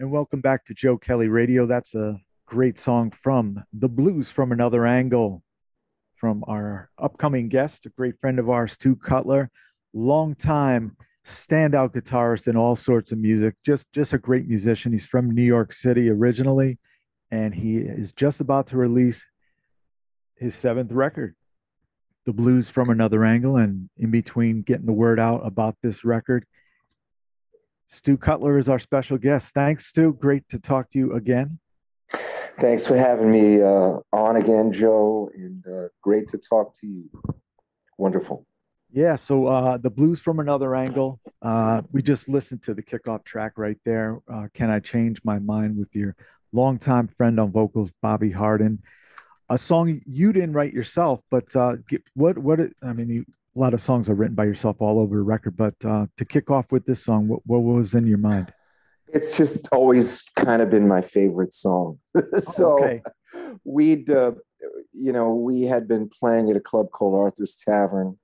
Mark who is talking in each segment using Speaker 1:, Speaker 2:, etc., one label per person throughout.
Speaker 1: and welcome back to Joe Kelly Radio. That's a great song from The Blues from Another Angle from our upcoming guest, a great friend of ours, Stu Cutler, longtime standout guitarist in all sorts of music, just just a great musician. He's from New York City originally, and he is just about to release his seventh record, The Blues from Another Angle. And in between getting the word out about this record, Stu Cutler is our special guest. Thanks, Stu. Great to talk to you again.
Speaker 2: Thanks for having me uh, on again, Joe, and uh, great to talk to you. Wonderful.
Speaker 1: Yeah, so uh, the blues from another angle. Uh, we just listened to the kickoff track right there. Uh, Can I change my mind with your longtime friend on vocals, Bobby Hardin? A song you didn't write yourself, but uh, what what I mean, you, a lot of songs are written by yourself all over the record, but uh, to kick off with this song, what, what was in your mind?
Speaker 2: It's just always kind of been my favorite song. so okay. we'd, uh, you know, we had been playing at a club called Arthur's Tavern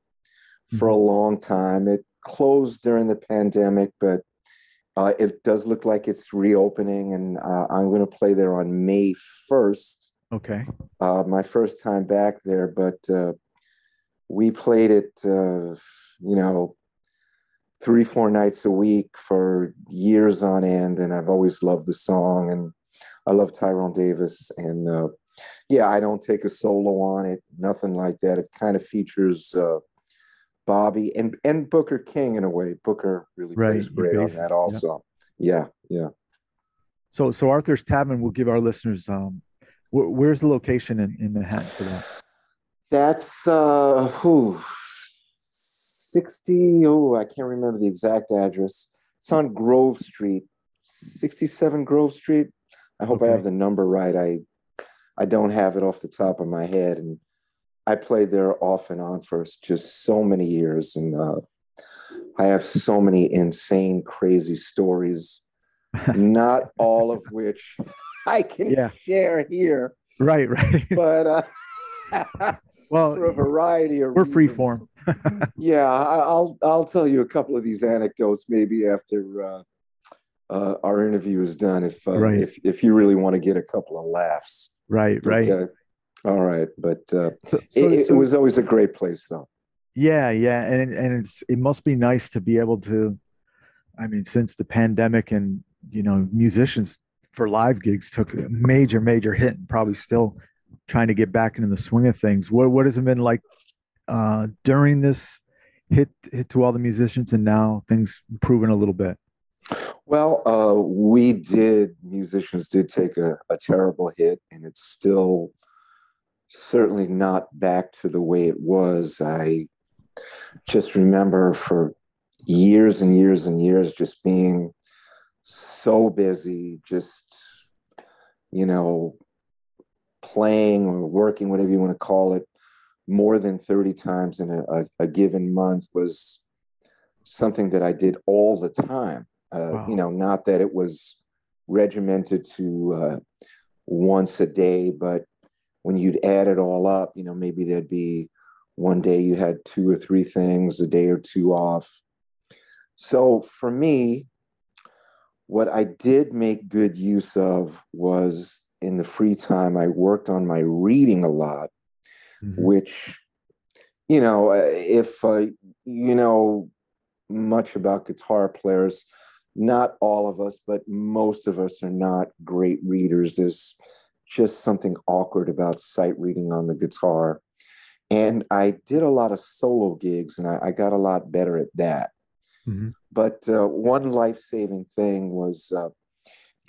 Speaker 2: for mm-hmm. a long time. It closed during the pandemic, but uh, it does look like it's reopening, and uh, I'm going to play there on May 1st.
Speaker 1: Okay.
Speaker 2: Uh, my first time back there, but uh, we played it, uh, you know, three, four nights a week for years on end. And I've always loved the song. And I love Tyrone Davis. And uh, yeah, I don't take a solo on it, nothing like that. It kind of features uh, Bobby and, and Booker King in a way. Booker really right. plays great on that also. Yeah. yeah, yeah.
Speaker 1: So, so Arthur's Tavern will give our listeners um, wh- where's the location in, in Manhattan for that?
Speaker 2: That's uh whew, 60 oh I can't remember the exact address. It's on Grove Street, 67 Grove Street. I hope okay. I have the number right. I I don't have it off the top of my head and I played there off and on for just so many years and uh, I have so many insane crazy stories not all of which I can yeah. share here.
Speaker 1: Right, right.
Speaker 2: But uh well for a variety of
Speaker 1: we're free form
Speaker 2: yeah i'll i'll tell you a couple of these anecdotes maybe after uh, uh, our interview is done if uh, right. if if you really want to get a couple of laughs
Speaker 1: right right
Speaker 2: okay. all right but uh, so, so, it, so, it was always a great place though
Speaker 1: yeah yeah and and it's it must be nice to be able to i mean since the pandemic and you know musicians for live gigs took a major major hit and probably still trying to get back into the swing of things. What what has it been like uh, during this hit hit to all the musicians, and now things improving a little bit?
Speaker 2: Well, uh, we did. Musicians did take a, a terrible hit, and it's still certainly not back to the way it was. I just remember for years and years and years just being so busy, just you know, playing or working, whatever you want to call it, more than 30 times in a, a, a given month was something that I did all the time. Uh, wow. You know, not that it was regimented to uh, once a day, but when you'd add it all up, you know, maybe there'd be one day you had two or three things, a day or two off. So for me, what I did make good use of was in the free time, I worked on my reading a lot, mm-hmm. which, you know, uh, if uh, you know much about guitar players, not all of us, but most of us are not great readers. There's just something awkward about sight reading on the guitar. And I did a lot of solo gigs and I, I got a lot better at that. Mm-hmm. But uh, one life saving thing was uh,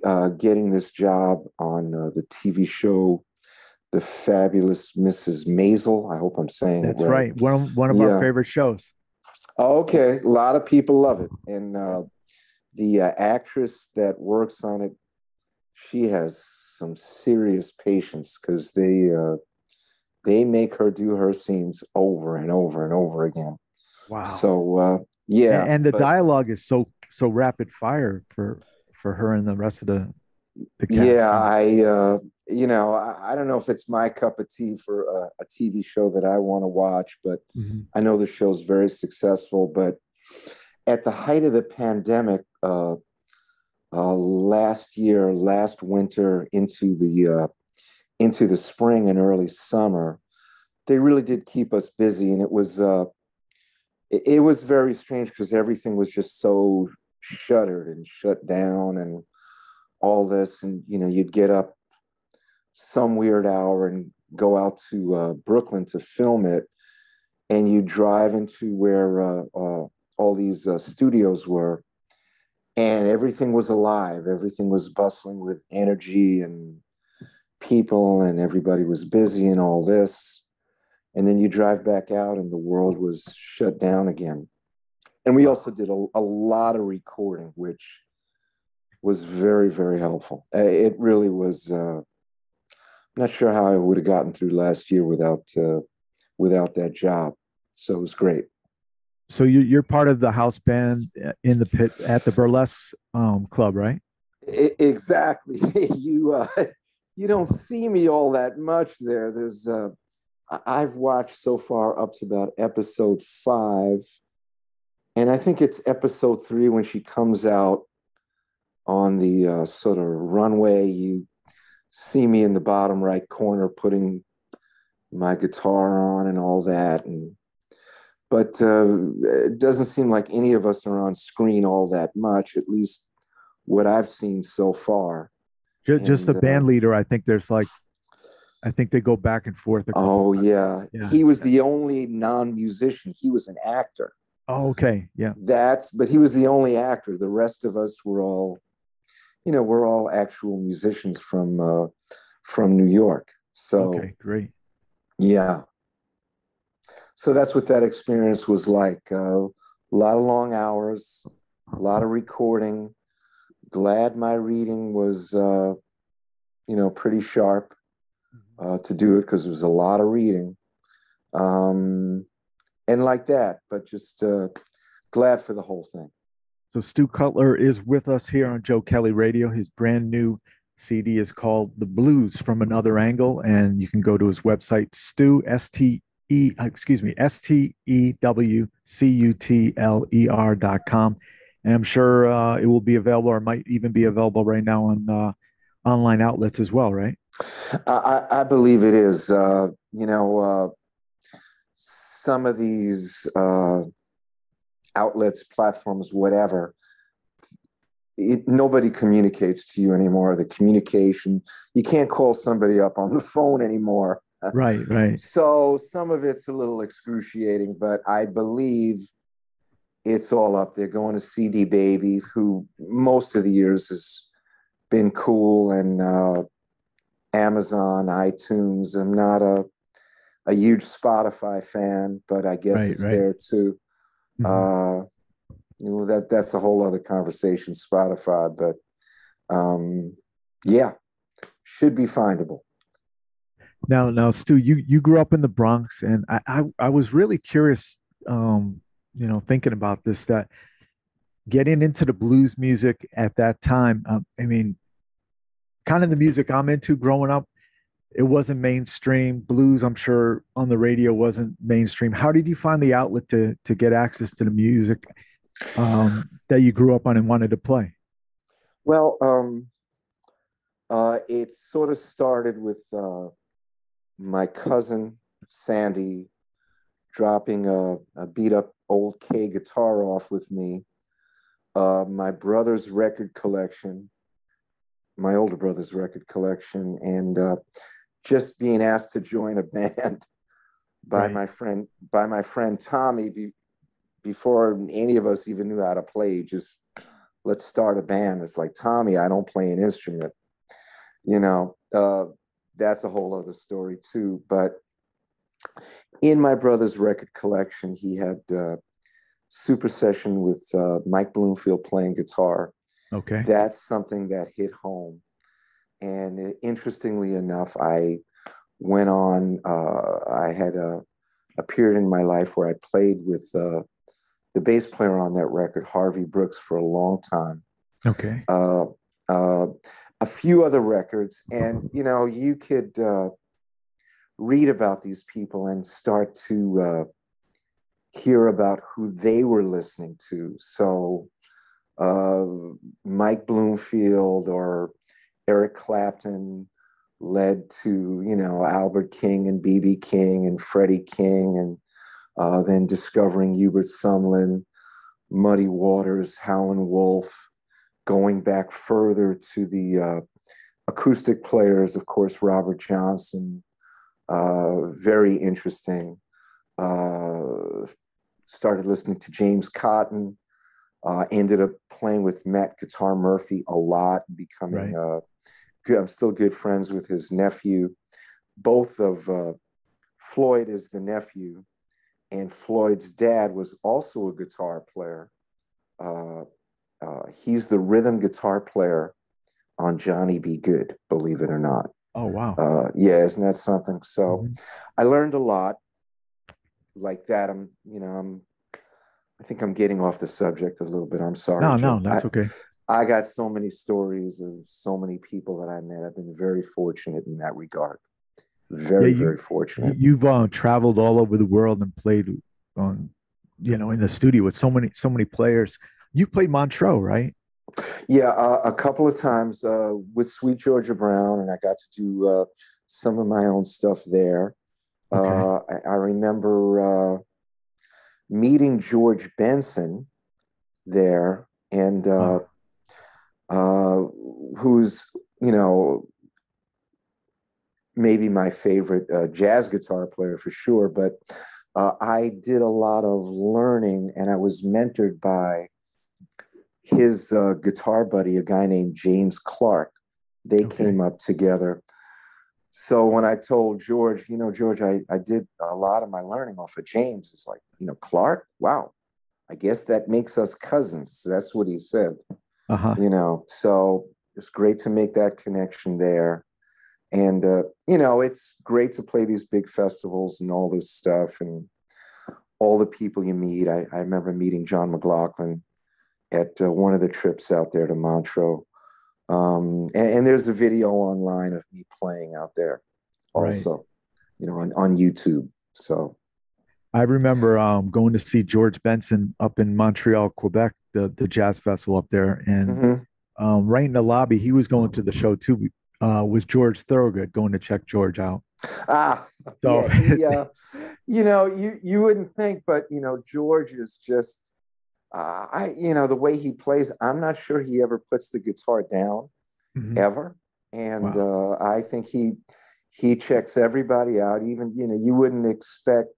Speaker 2: uh, getting this job on uh, the TV show, The Fabulous Mrs. Maisel. I hope I'm saying
Speaker 1: that's right. right. One of, one of yeah. our favorite shows.
Speaker 2: Okay, a lot of people love it, and uh, the uh, actress that works on it, she has some serious patience because they uh, they make her do her scenes over and over and over again.
Speaker 1: Wow.
Speaker 2: So uh, yeah,
Speaker 1: and, and the but, dialogue is so so rapid fire for for her and the rest of the,
Speaker 2: the cast. Yeah, I uh, you know I, I, don't know if it's my cup of tea for a, a TV show that I want to watch, but mm-hmm. I know the show's very successful. But at the height of the pandemic, uh, uh, last year, last winter into the uh, into the spring and early summer, they really did keep us busy, and it was uh, it, it was very strange because everything was just so shuttered and shut down, and all this, and you know, you'd get up some weird hour and go out to uh, Brooklyn to film it, and you drive into where uh, uh, all these uh, studios were, and everything was alive. Everything was bustling with energy and people, and everybody was busy and all this. And then you drive back out, and the world was shut down again. And we also did a, a lot of recording, which was very, very helpful. Uh, it really was. Uh, I'm not sure how I would have gotten through last year without uh, without that job. So it was great.
Speaker 1: So you, you're part of the house band in the pit at the burlesque um, club, right?
Speaker 2: I, exactly. you uh, you don't see me all that much there. There's uh, I've watched so far up to about episode five, and I think it's episode three when she comes out on the uh, sort of runway. You see me in the bottom right corner putting my guitar on and all that, and but uh, it doesn't seem like any of us are on screen all that much, at least what I've seen so far.
Speaker 1: Just, just the band uh, leader, I think there's like, I think they go back and forth.
Speaker 2: Oh yeah. yeah. he was the only non-musician. He was an actor.
Speaker 1: Oh, okay, yeah.
Speaker 2: That's, but he was the only actor. The rest of us were all, you know, we're all actual musicians from uh, from New York. So
Speaker 1: okay, great.
Speaker 2: Yeah, so that's what that experience was like. Uh, a lot of long hours, a lot of recording. Glad my reading was, uh, you know, pretty sharp uh, to do it because it was a lot of reading. Um, and like that, but just uh, glad for the whole thing.
Speaker 1: So Stu Cutler is with us here on Joe Kelly Radio. His brand new CD is called The Blues from Another Angle, and you can go to his website, Stu, S T E, excuse me, S T E W C U T L E R dot com. And I'm sure uh, it will be available or might even be available right now on uh, online outlets as well, right?
Speaker 2: I, I believe it is. Uh, you know, uh, some of these uh, outlets, platforms, whatever, it, nobody communicates to you anymore. The communication, you can't call somebody up on the phone anymore
Speaker 1: right, right.
Speaker 2: So some of it's a little excruciating, but I believe it's all up there. Going to CD Baby, who most of the years has been cool, and uh, Amazon, iTunes. I'm not a a huge Spotify fan, but I guess right, it's right. there too. Mm-hmm. Uh, you know that that's a whole other conversation. Spotify, but um, yeah, should be findable.
Speaker 1: Now, now, Stu, you you grew up in the Bronx, and I I, I was really curious, um, you know, thinking about this that getting into the blues music at that time. Um, I mean, kind of the music I'm into growing up. It wasn't mainstream blues. I'm sure on the radio wasn't mainstream. How did you find the outlet to to get access to the music um, that you grew up on and wanted to play?
Speaker 2: Well, um, uh, it sort of started with uh, my cousin Sandy dropping a, a beat up old Kay guitar off with me, uh, my brother's record collection, my older brother's record collection, and uh, just being asked to join a band by right. my friend by my friend Tommy be, before any of us even knew how to play. Just let's start a band. It's like Tommy, I don't play an instrument, you know. Uh, that's a whole other story too. But in my brother's record collection, he had uh, Super Session with uh, Mike Bloomfield playing guitar.
Speaker 1: Okay.
Speaker 2: That's something that hit home. And interestingly enough, I went on, uh, I had a, a, period in my life where I played with uh, the bass player on that record, Harvey Brooks, for a long time.
Speaker 1: Okay.
Speaker 2: Uh, uh, a few other records, and you know, you could uh, read about these people and start to uh, hear about who they were listening to. So, uh, Mike Bloomfield or Eric Clapton led to, you know, Albert King and B.B. King and Freddie King, and uh, then discovering Hubert Sumlin, Muddy Waters, Howlin' Wolf, going back further to the uh, acoustic players, of course, Robert Johnson, uh, very interesting. Uh, started listening to James Cotton, uh, ended up playing with Matt Guitar Murphy a lot, becoming right. uh, good. I'm still good friends with his nephew. Both of uh, Floyd is the nephew, and Floyd's dad was also a guitar player. Uh, uh, he's the rhythm guitar player on Johnny B. Goode, believe it or not.
Speaker 1: Oh wow!
Speaker 2: Uh, yeah, isn't that something? So, mm-hmm. I learned a lot like that. I'm, you know, I'm I think I'm getting off the subject a little bit. I'm sorry.
Speaker 1: No, Joe. no, that's
Speaker 2: I,
Speaker 1: okay.
Speaker 2: I got so many stories of so many people that I met. I've been very fortunate in that regard. Very, yeah, you, very fortunate.
Speaker 1: You've uh, traveled all over the world and played on, you know, in the studio with so many, so many players. You played Montreux, right?
Speaker 2: Yeah, uh, a couple of times uh, with Sweet Georgia Brown, and I got to do uh, some of my own stuff there. Okay. Uh, I, I, remember uh, meeting George Benson there, and uh, uh, who's you know maybe my favorite uh, jazz guitar player for sure. But uh, I did a lot of learning, and I was mentored by his uh, guitar buddy, a guy named James Clark. They okay. came up together so when I told George, you know, George, I, I did a lot of my learning off of James. It's like, you know, Clark, wow, I guess that makes us cousins. That's what he said. Uh-huh. You know, so it's great to make that connection there. And, uh, you know, it's great to play these big festivals and all this stuff and all the people you meet. I, I remember meeting John McLaughlin at uh, one of the trips out there to Montreux um, and, and, there's a video online of me playing out there also, right. you know, on, on YouTube. So
Speaker 1: I remember um, going to see George Benson up in Montreal, Quebec, the, the jazz festival up there. And mm-hmm. um, right in the lobby, he was going to the show too, uh, was George Thorogood going to check George out.
Speaker 2: Ah, so, yeah, he, uh, you know, you, you wouldn't think, but, you know, George is just uh, I, you know, the way he plays, I'm not sure he ever puts the guitar down, mm-hmm. ever. And wow. uh, I think he he checks everybody out. Even you know, you wouldn't expect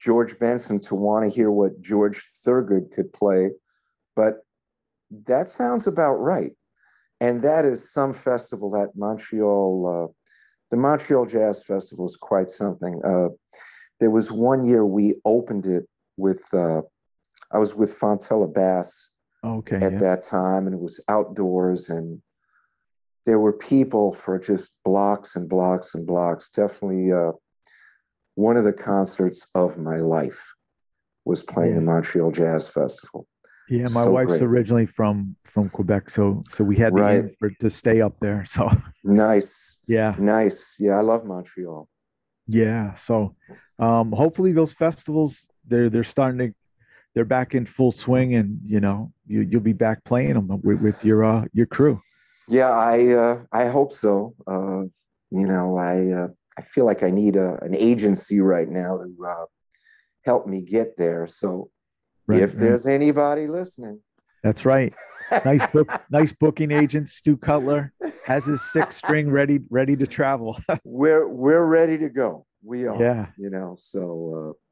Speaker 2: George Benson to want to hear what George Thorogood could play, but that sounds about right. And that is some festival that Montreal, uh, the Montreal Jazz Festival is quite something. Uh, there was one year we opened it with uh, I was with Fontella Bass
Speaker 1: okay,
Speaker 2: at yeah. that time, and it was outdoors, and there were people for just blocks and blocks and blocks. Definitely uh, one of the concerts of my life was playing yeah. the Montreal Jazz Festival.
Speaker 1: Yeah, my so wife's great. originally from from Quebec, so so we had right. for, to stay up there. So
Speaker 2: nice.
Speaker 1: Yeah.
Speaker 2: Nice. Yeah, I love Montreal.
Speaker 1: Yeah. So um hopefully those festivals they're they're starting to they're back in full swing, and you know you you'll be back playing them with, with your uh, your crew.
Speaker 2: Yeah, I uh, I hope so. Uh, you know, I uh, I feel like I need a, an agency right now to uh, help me get there. So right, if right. there's anybody listening,
Speaker 1: that's right. Nice book, nice booking agent. Stu Cutler has his six string ready ready to travel.
Speaker 2: we're we're ready to go. We are.
Speaker 1: Yeah.
Speaker 2: You know, so uh,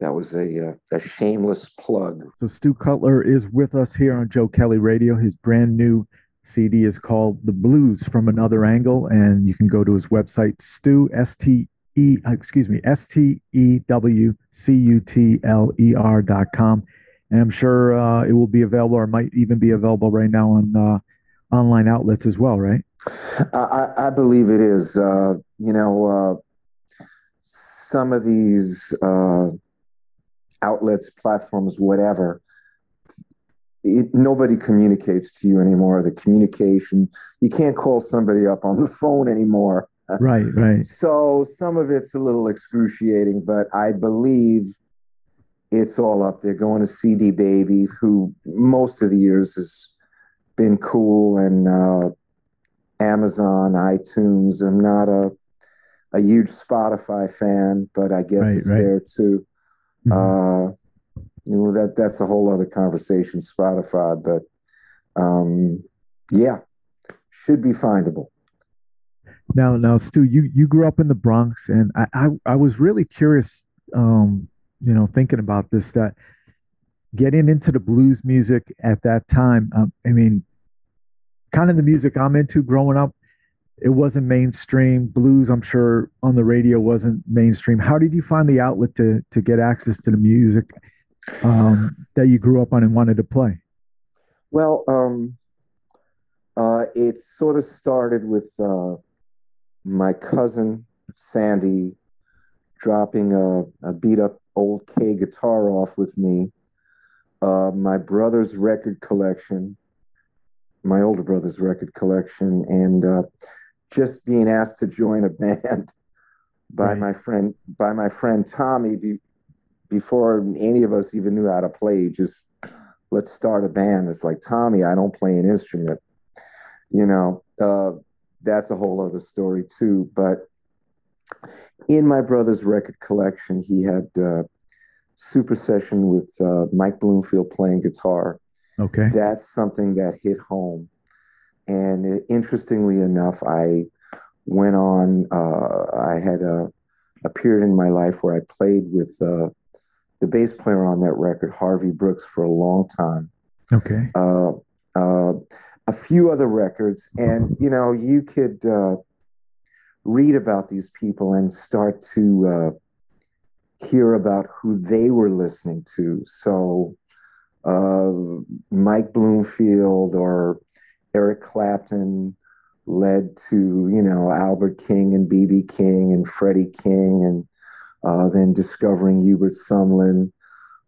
Speaker 2: that was a, uh, a shameless plug.
Speaker 1: So Stu Cutler is with us here on Joe Kelly Radio. His brand new CD is called The Blues from Another Angle, and you can go to his website, Stu S T E excuse me S T E W C U T L E R dot com, and I'm sure uh, it will be available or might even be available right now on uh, online outlets as well, right?
Speaker 2: I, I believe it is. Uh, you know, uh, some of these uh, outlets, platforms, whatever, it, nobody communicates to you anymore. The communication, you can't call somebody up on the phone anymore.
Speaker 1: Right, right.
Speaker 2: So some of it's a little excruciating, but I believe it's all up there. Going to CD Baby, who most of the years has been cool, and uh, Amazon, iTunes. I'm not a a huge Spotify fan, but I guess right, it's right. there too. Mm-hmm. Uh, you know that that's a whole other conversation. Spotify, but um, yeah, should be findable.
Speaker 1: Now, now, Stu, you you grew up in the Bronx, and I I, I was really curious, um, you know, thinking about this that getting into the blues music at that time. Um, I mean, kind of the music I'm into growing up. It wasn't mainstream blues. I'm sure on the radio wasn't mainstream. How did you find the outlet to to get access to the music um, that you grew up on and wanted to play?
Speaker 2: Well, um, uh, it sort of started with uh, my cousin Sandy dropping a, a beat up old Kay guitar off with me, uh, my brother's record collection, my older brother's record collection, and uh, just being asked to join a band by right. my friend by my friend Tommy be, before any of us even knew how to play. Just let's start a band. It's like Tommy, I don't play an instrument, you know. Uh, that's a whole other story too. But in my brother's record collection, he had uh, Super Session with uh, Mike Bloomfield playing guitar.
Speaker 1: Okay,
Speaker 2: that's something that hit home. And interestingly enough, I went on. Uh, I had a, a period in my life where I played with uh, the bass player on that record, Harvey Brooks, for a long time.
Speaker 1: Okay.
Speaker 2: Uh, uh, a few other records, and you know, you could uh, read about these people and start to uh, hear about who they were listening to. So, uh, Mike Bloomfield or Eric Clapton led to you know Albert King and BB King and Freddie King, and uh, then discovering Hubert Sumlin,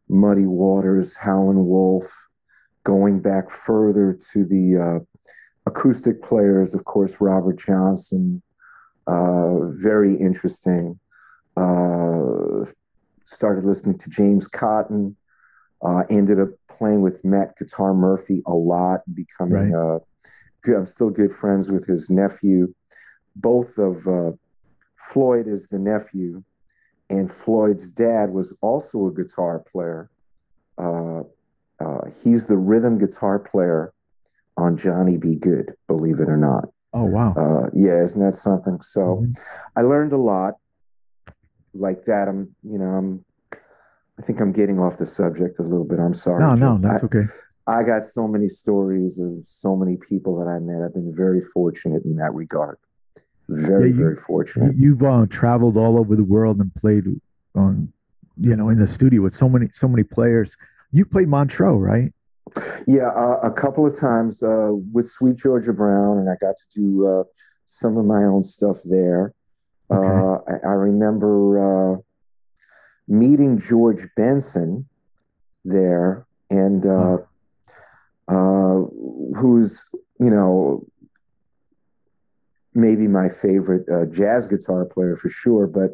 Speaker 2: Muddy Waters, Howlin' Wolf going back further to the uh, acoustic players, of course, Robert Johnson, uh, very interesting. Uh, started listening to James Cotton. Uh, ended up playing with Matt Guitar Murphy a lot, becoming right. Uh, good, I'm still good friends with his nephew. Both of uh, Floyd is the nephew, and Floyd's dad was also a guitar player. Uh, uh, he's the rhythm guitar player on Johnny B. Goode, believe it or not.
Speaker 1: Oh wow!
Speaker 2: Uh, yeah, isn't that something? So, mm-hmm. I learned a lot like that. I'm, you know, I'm. I think I'm getting off the subject a little bit. I'm sorry.
Speaker 1: No, no, that's
Speaker 2: I,
Speaker 1: okay.
Speaker 2: I got so many stories of so many people that I met. I've been very fortunate in that regard. Very, yeah, you, very fortunate.
Speaker 1: You've uh, traveled all over the world and played on, you know, in the studio with so many, so many players. You played Montreux, right?
Speaker 2: Yeah, uh, a couple of times uh, with Sweet Georgia Brown, and I got to do uh, some of my own stuff there. Okay. Uh, I, I, remember uh, meeting George Benson there, and oh. Uh, who's you know maybe my favorite uh, jazz guitar player for sure, but.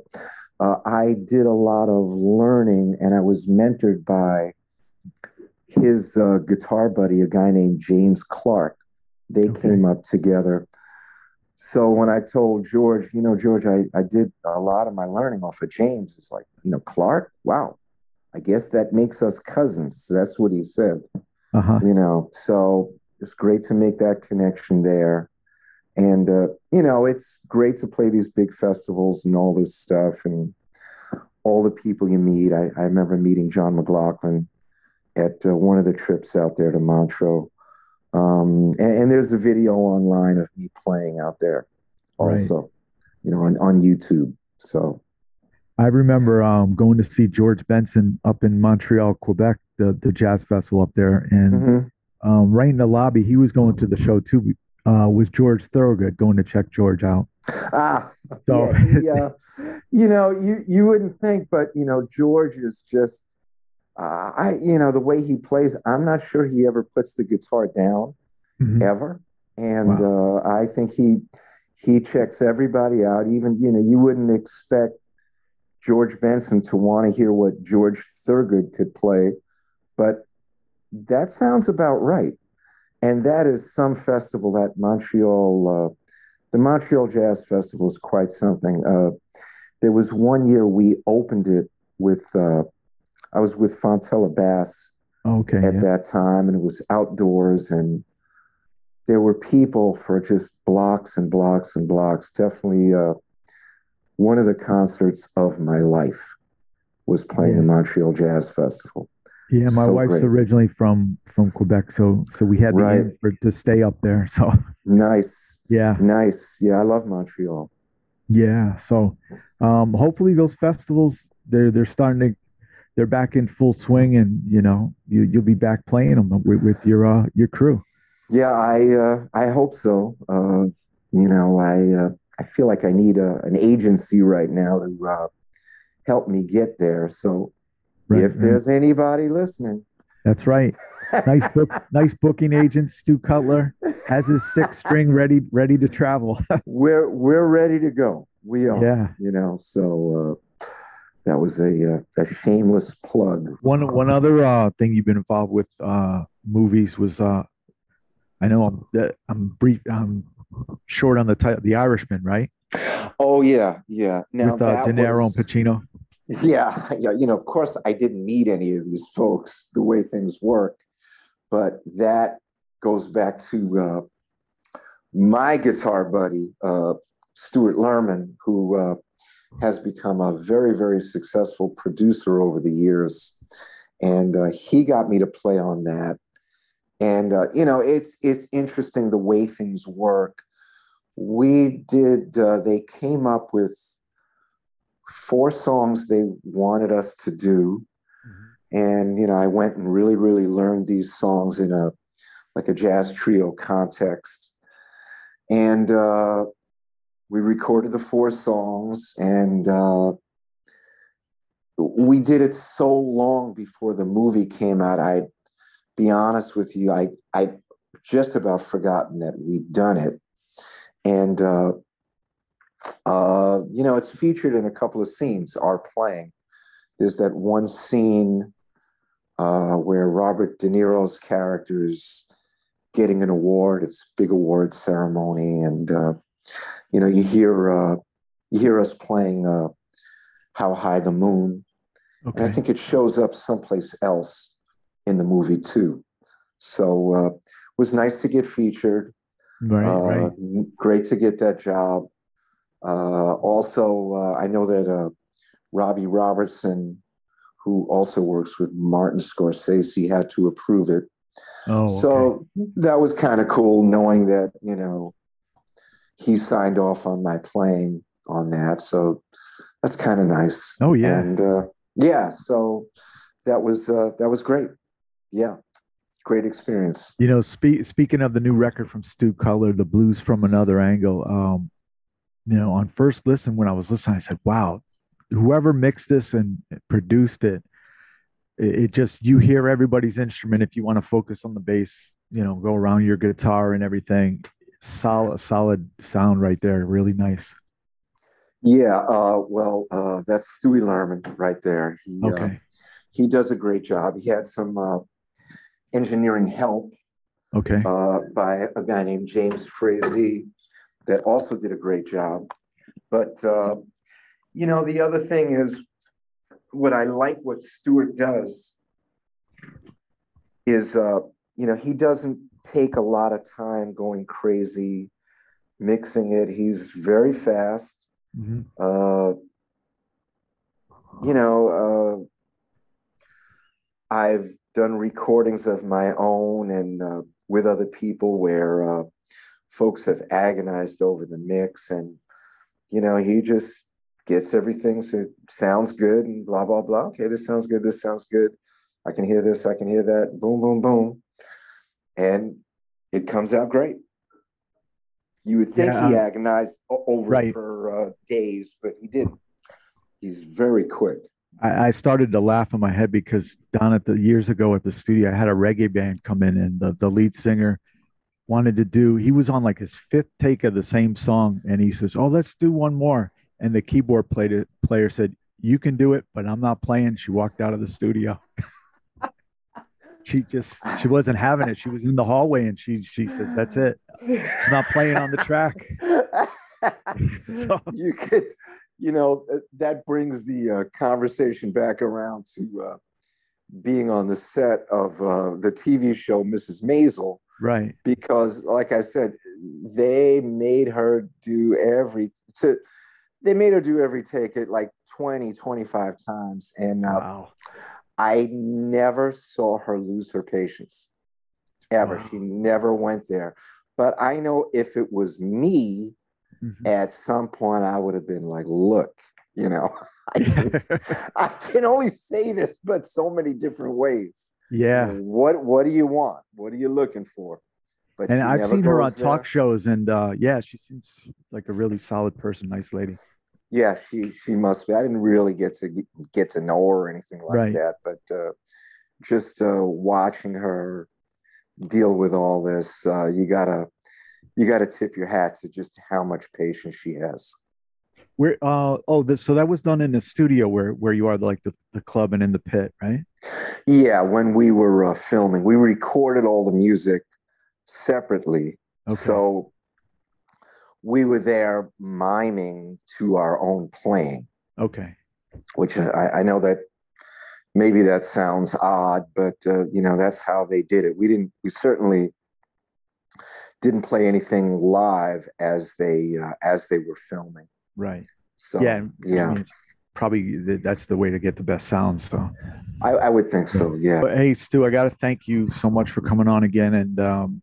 Speaker 2: Uh, I did a lot of learning, and I was mentored by his uh, guitar buddy, a guy named James Clark. They okay. came up together. So when I told George, you know, George, I, I did a lot of my learning off of James. It's like, you know, Clark, wow, I guess that makes us cousins. That's what he said. Uh-huh. You know, so it's great to make that connection there. And, uh, you know, it's great to play these big festivals and all this stuff and all the people you meet. I, I remember meeting John McLaughlin at uh, one of the trips out there to Montreux. Um, and, and, there's a video online of me playing out there also, right. you know, on, on YouTube. So
Speaker 1: I remember um, going to see George Benson up in Montreal, Quebec, the, the jazz festival up there. And mm-hmm. um, right in the lobby, he was going to the show too, uh, was George Thorogood going to check George out.
Speaker 2: Ah, so yeah, you know, you, you wouldn't think, but, you know, George is just uh, I, you know, the way he plays, I'm not sure he ever puts the guitar down, mm-hmm. ever. And wow. uh, I think he he checks everybody out. Even you know, you wouldn't expect George Benson to want to hear what George Thorogood could play, but that sounds about right. And that is some festival that Montreal, uh, the Montreal Jazz Festival is quite something. Uh, there was one year we opened it with, uh, I was with Fontella Bass
Speaker 1: okay,
Speaker 2: at
Speaker 1: yeah.
Speaker 2: that time, and it was outdoors, and there were people for just blocks and blocks and blocks. Definitely uh, one of the concerts of my life was playing
Speaker 1: Yeah.
Speaker 2: the Montreal Jazz Festival.
Speaker 1: Yeah, my
Speaker 2: So
Speaker 1: wife's
Speaker 2: great.
Speaker 1: originally from from Quebec, so so we had the
Speaker 2: Right.
Speaker 1: for, to stay up there. So
Speaker 2: Nice,
Speaker 1: yeah,
Speaker 2: nice. Yeah, I love Montreal.
Speaker 1: yeah. So um, hopefully those festivals they're they're starting to they're back in full swing, and you know you you'll be back playing them with, with your uh your crew.
Speaker 2: Yeah, I uh, I hope so. Uh, you know, I uh, I feel like I need a, an agency right now to uh, help me get there. So
Speaker 1: Right,
Speaker 2: if
Speaker 1: right.
Speaker 2: there's anybody listening,
Speaker 1: That's right. Nice book, nice booking agent Stu Cutler has his six string ready ready to travel.
Speaker 2: we're we're ready to go. We are.
Speaker 1: yeah.
Speaker 2: You know, so uh, that was a uh, a shameless plug.
Speaker 1: One one other uh thing you've been involved with uh movies was uh I know I'm I'm brief I'm short on the title The Irishman, right?
Speaker 2: Oh yeah, yeah. Now
Speaker 1: with
Speaker 2: that
Speaker 1: De Niro
Speaker 2: was-
Speaker 1: and Pacino.
Speaker 2: Yeah, yeah. You know, of course, I didn't meet any of these folks the way things work, but that goes back to uh, my guitar buddy, uh, Stewart Lerman, who uh, has become a very, very successful producer over the years, and uh, he got me to play on that. And uh, you know, it's it's interesting the way things work. We did. Uh, they came up with four songs they wanted us to do. And you know i went and really really learned these songs in a like a jazz trio context. And uh we recorded the four songs and uh we did it so long before the movie came out. I'd be honest with you i i just about forgotten that we'd done it. And uh uh, you know, it's featured in a couple of scenes, our playing. There's that one scene uh, where Robert De Niro's character is getting an award. It's a big award ceremony, and uh, you know, you hear uh, you hear us playing uh, "How High the Moon," and I think it shows up someplace else in the movie too. So uh, it was nice to get featured.
Speaker 1: Right,
Speaker 2: Uh,
Speaker 1: right.
Speaker 2: Great to get that job. Uh, also, uh, I know that uh, Robbie Robertson, who also works with Martin Scorsese, he had to approve it.
Speaker 1: Oh, okay.
Speaker 2: So that was kind of cool knowing that, you know, he signed off on my playing on that. So that's kind of nice.
Speaker 1: Oh yeah.
Speaker 2: And uh, yeah, so that was uh, that was great. Yeah, great experience.
Speaker 1: You know, spe- speaking of the new record from Stu Cutler, The Blues from Another Angle, um, you know, on first listen, when I was listening, I said, wow, whoever mixed this and produced it, it, it just, you hear everybody's instrument. If you want to focus on the bass, you know, go around your guitar and everything. Solid, solid sound right there. Really nice.
Speaker 2: Yeah, uh, well, uh, that's Stewie Lerman right there. He, uh,
Speaker 1: Okay.
Speaker 2: he does a great job. He had some uh, engineering help
Speaker 1: Okay.
Speaker 2: uh, by a guy named James Frazee that also did a great job. But uh, you know, the other thing is what I like what Stewart does is uh, you know, he doesn't take a lot of time going crazy mixing it. He's very fast.
Speaker 1: Mhm.
Speaker 2: Uh, you know, uh, I've done recordings of my own and uh, with other people where uh, folks have agonized over the mix, and you know, he just gets everything so it sounds good and blah blah blah. Okay, this sounds good. This sounds good. I can hear this. I can hear that. Boom, boom, boom, and it comes out great. You would think
Speaker 1: Yeah,
Speaker 2: he agonized over
Speaker 1: right.
Speaker 2: it for uh, days, but he didn't. He's very quick.
Speaker 1: I, I started to laugh in my head because down at the years ago at the studio, I had a reggae band come in and the, the lead singer wanted to do, he was on like his fifth take of the same song. And he says, Oh, let's do one more. And the keyboard player, player said, you can do it, but I'm not playing. She walked out of the studio. she just she wasn't having it. She was in the hallway and she she says, That's it. I'm not playing on the track.
Speaker 2: so, you could you know that brings the uh, conversation back around to uh, being on the set of uh, the TV show Mrs. Maisel.
Speaker 1: Right.
Speaker 2: Because, like I said, they made her do every to, they made her do every take it like 20, 25 times. And uh, wow. I never saw her lose her patience ever. Wow. She never went there. But I know if it was me, mm-hmm. at some point I would have been like, look, you know, I can, I can only say this, but so many different ways.
Speaker 1: Yeah.
Speaker 2: What What do you want? What are you looking for?
Speaker 1: But and I've seen her on there. talk shows, and uh, yeah, she seems like a really solid person, nice lady.
Speaker 2: Yeah, she she must be. I didn't really get to get to know her or anything like right. that, but uh, just uh, watching her deal with all this, uh, you gotta you gotta tip your hat to just how much patience she has.
Speaker 1: Where uh oh this so that was done in the studio where where you are like the, the club and in the pit, right?
Speaker 2: Yeah, when we were uh, filming, we recorded all the music separately. Okay. So we were there miming to our own playing.
Speaker 1: Okay.
Speaker 2: Which I, I know that maybe that sounds odd, but uh, you know that's how they did it. We didn't. We certainly didn't play anything live as they uh, as they were filming.
Speaker 1: Right.
Speaker 2: So
Speaker 1: yeah,
Speaker 2: yeah. I mean,
Speaker 1: probably that's the way to get the best sound. So
Speaker 2: I, I would think so. Yeah.
Speaker 1: But, hey, Stu, I got to thank you so much for coming on again. And um,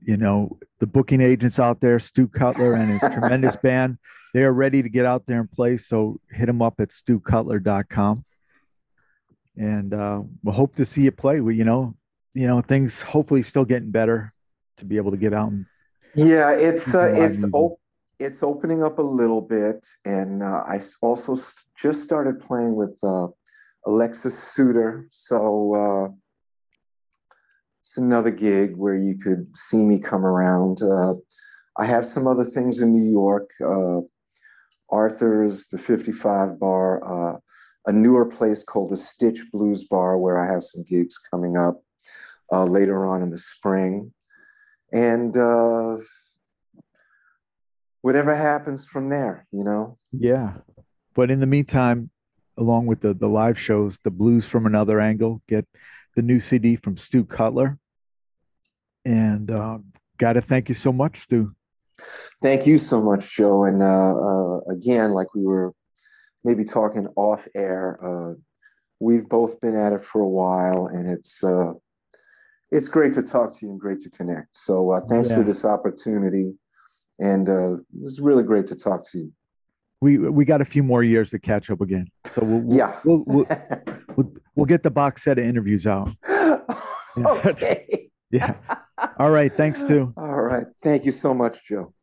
Speaker 1: you know, the booking agents out there, Stu Cutler and his tremendous band, they are ready to get out there and play. So hit them up at stucutler.com. And uh, we'll hope to see you play. We, you know, you know, things hopefully still getting better to be able to get out and
Speaker 2: yeah, it's uh, it's op- it's opening up a little bit, and uh, I also just started playing with uh, Alexis Suter, so uh, it's another gig where you could see me come around. Uh, I have some other things in New York. Uh, Arthur's, the 55 Bar, uh, a newer place called the Stitch Blues Bar, where I have some gigs coming up later on in the spring. And whatever happens from there, you know?
Speaker 1: Yeah. But in the meantime, along with the, the live shows, the blues from another angle, get the new CD from Stu Cutler. And uh, got to thank you so much, Stu.
Speaker 2: Thank you so much, Joe. And uh, uh, again, like we were maybe talking off air, uh, we've both been at it for a while, and it's uh, it's great to talk to you and great to connect. So uh, thanks yeah. for this opportunity, and uh, it was really great to talk to you.
Speaker 1: We we got a few more years to catch up again, so we'll, we'll
Speaker 2: yeah
Speaker 1: we'll, we'll, we'll, we'll get the box set of interviews out.
Speaker 2: okay.
Speaker 1: yeah. All right. Thanks, Stu.
Speaker 2: All right. Thank you so much, Joe.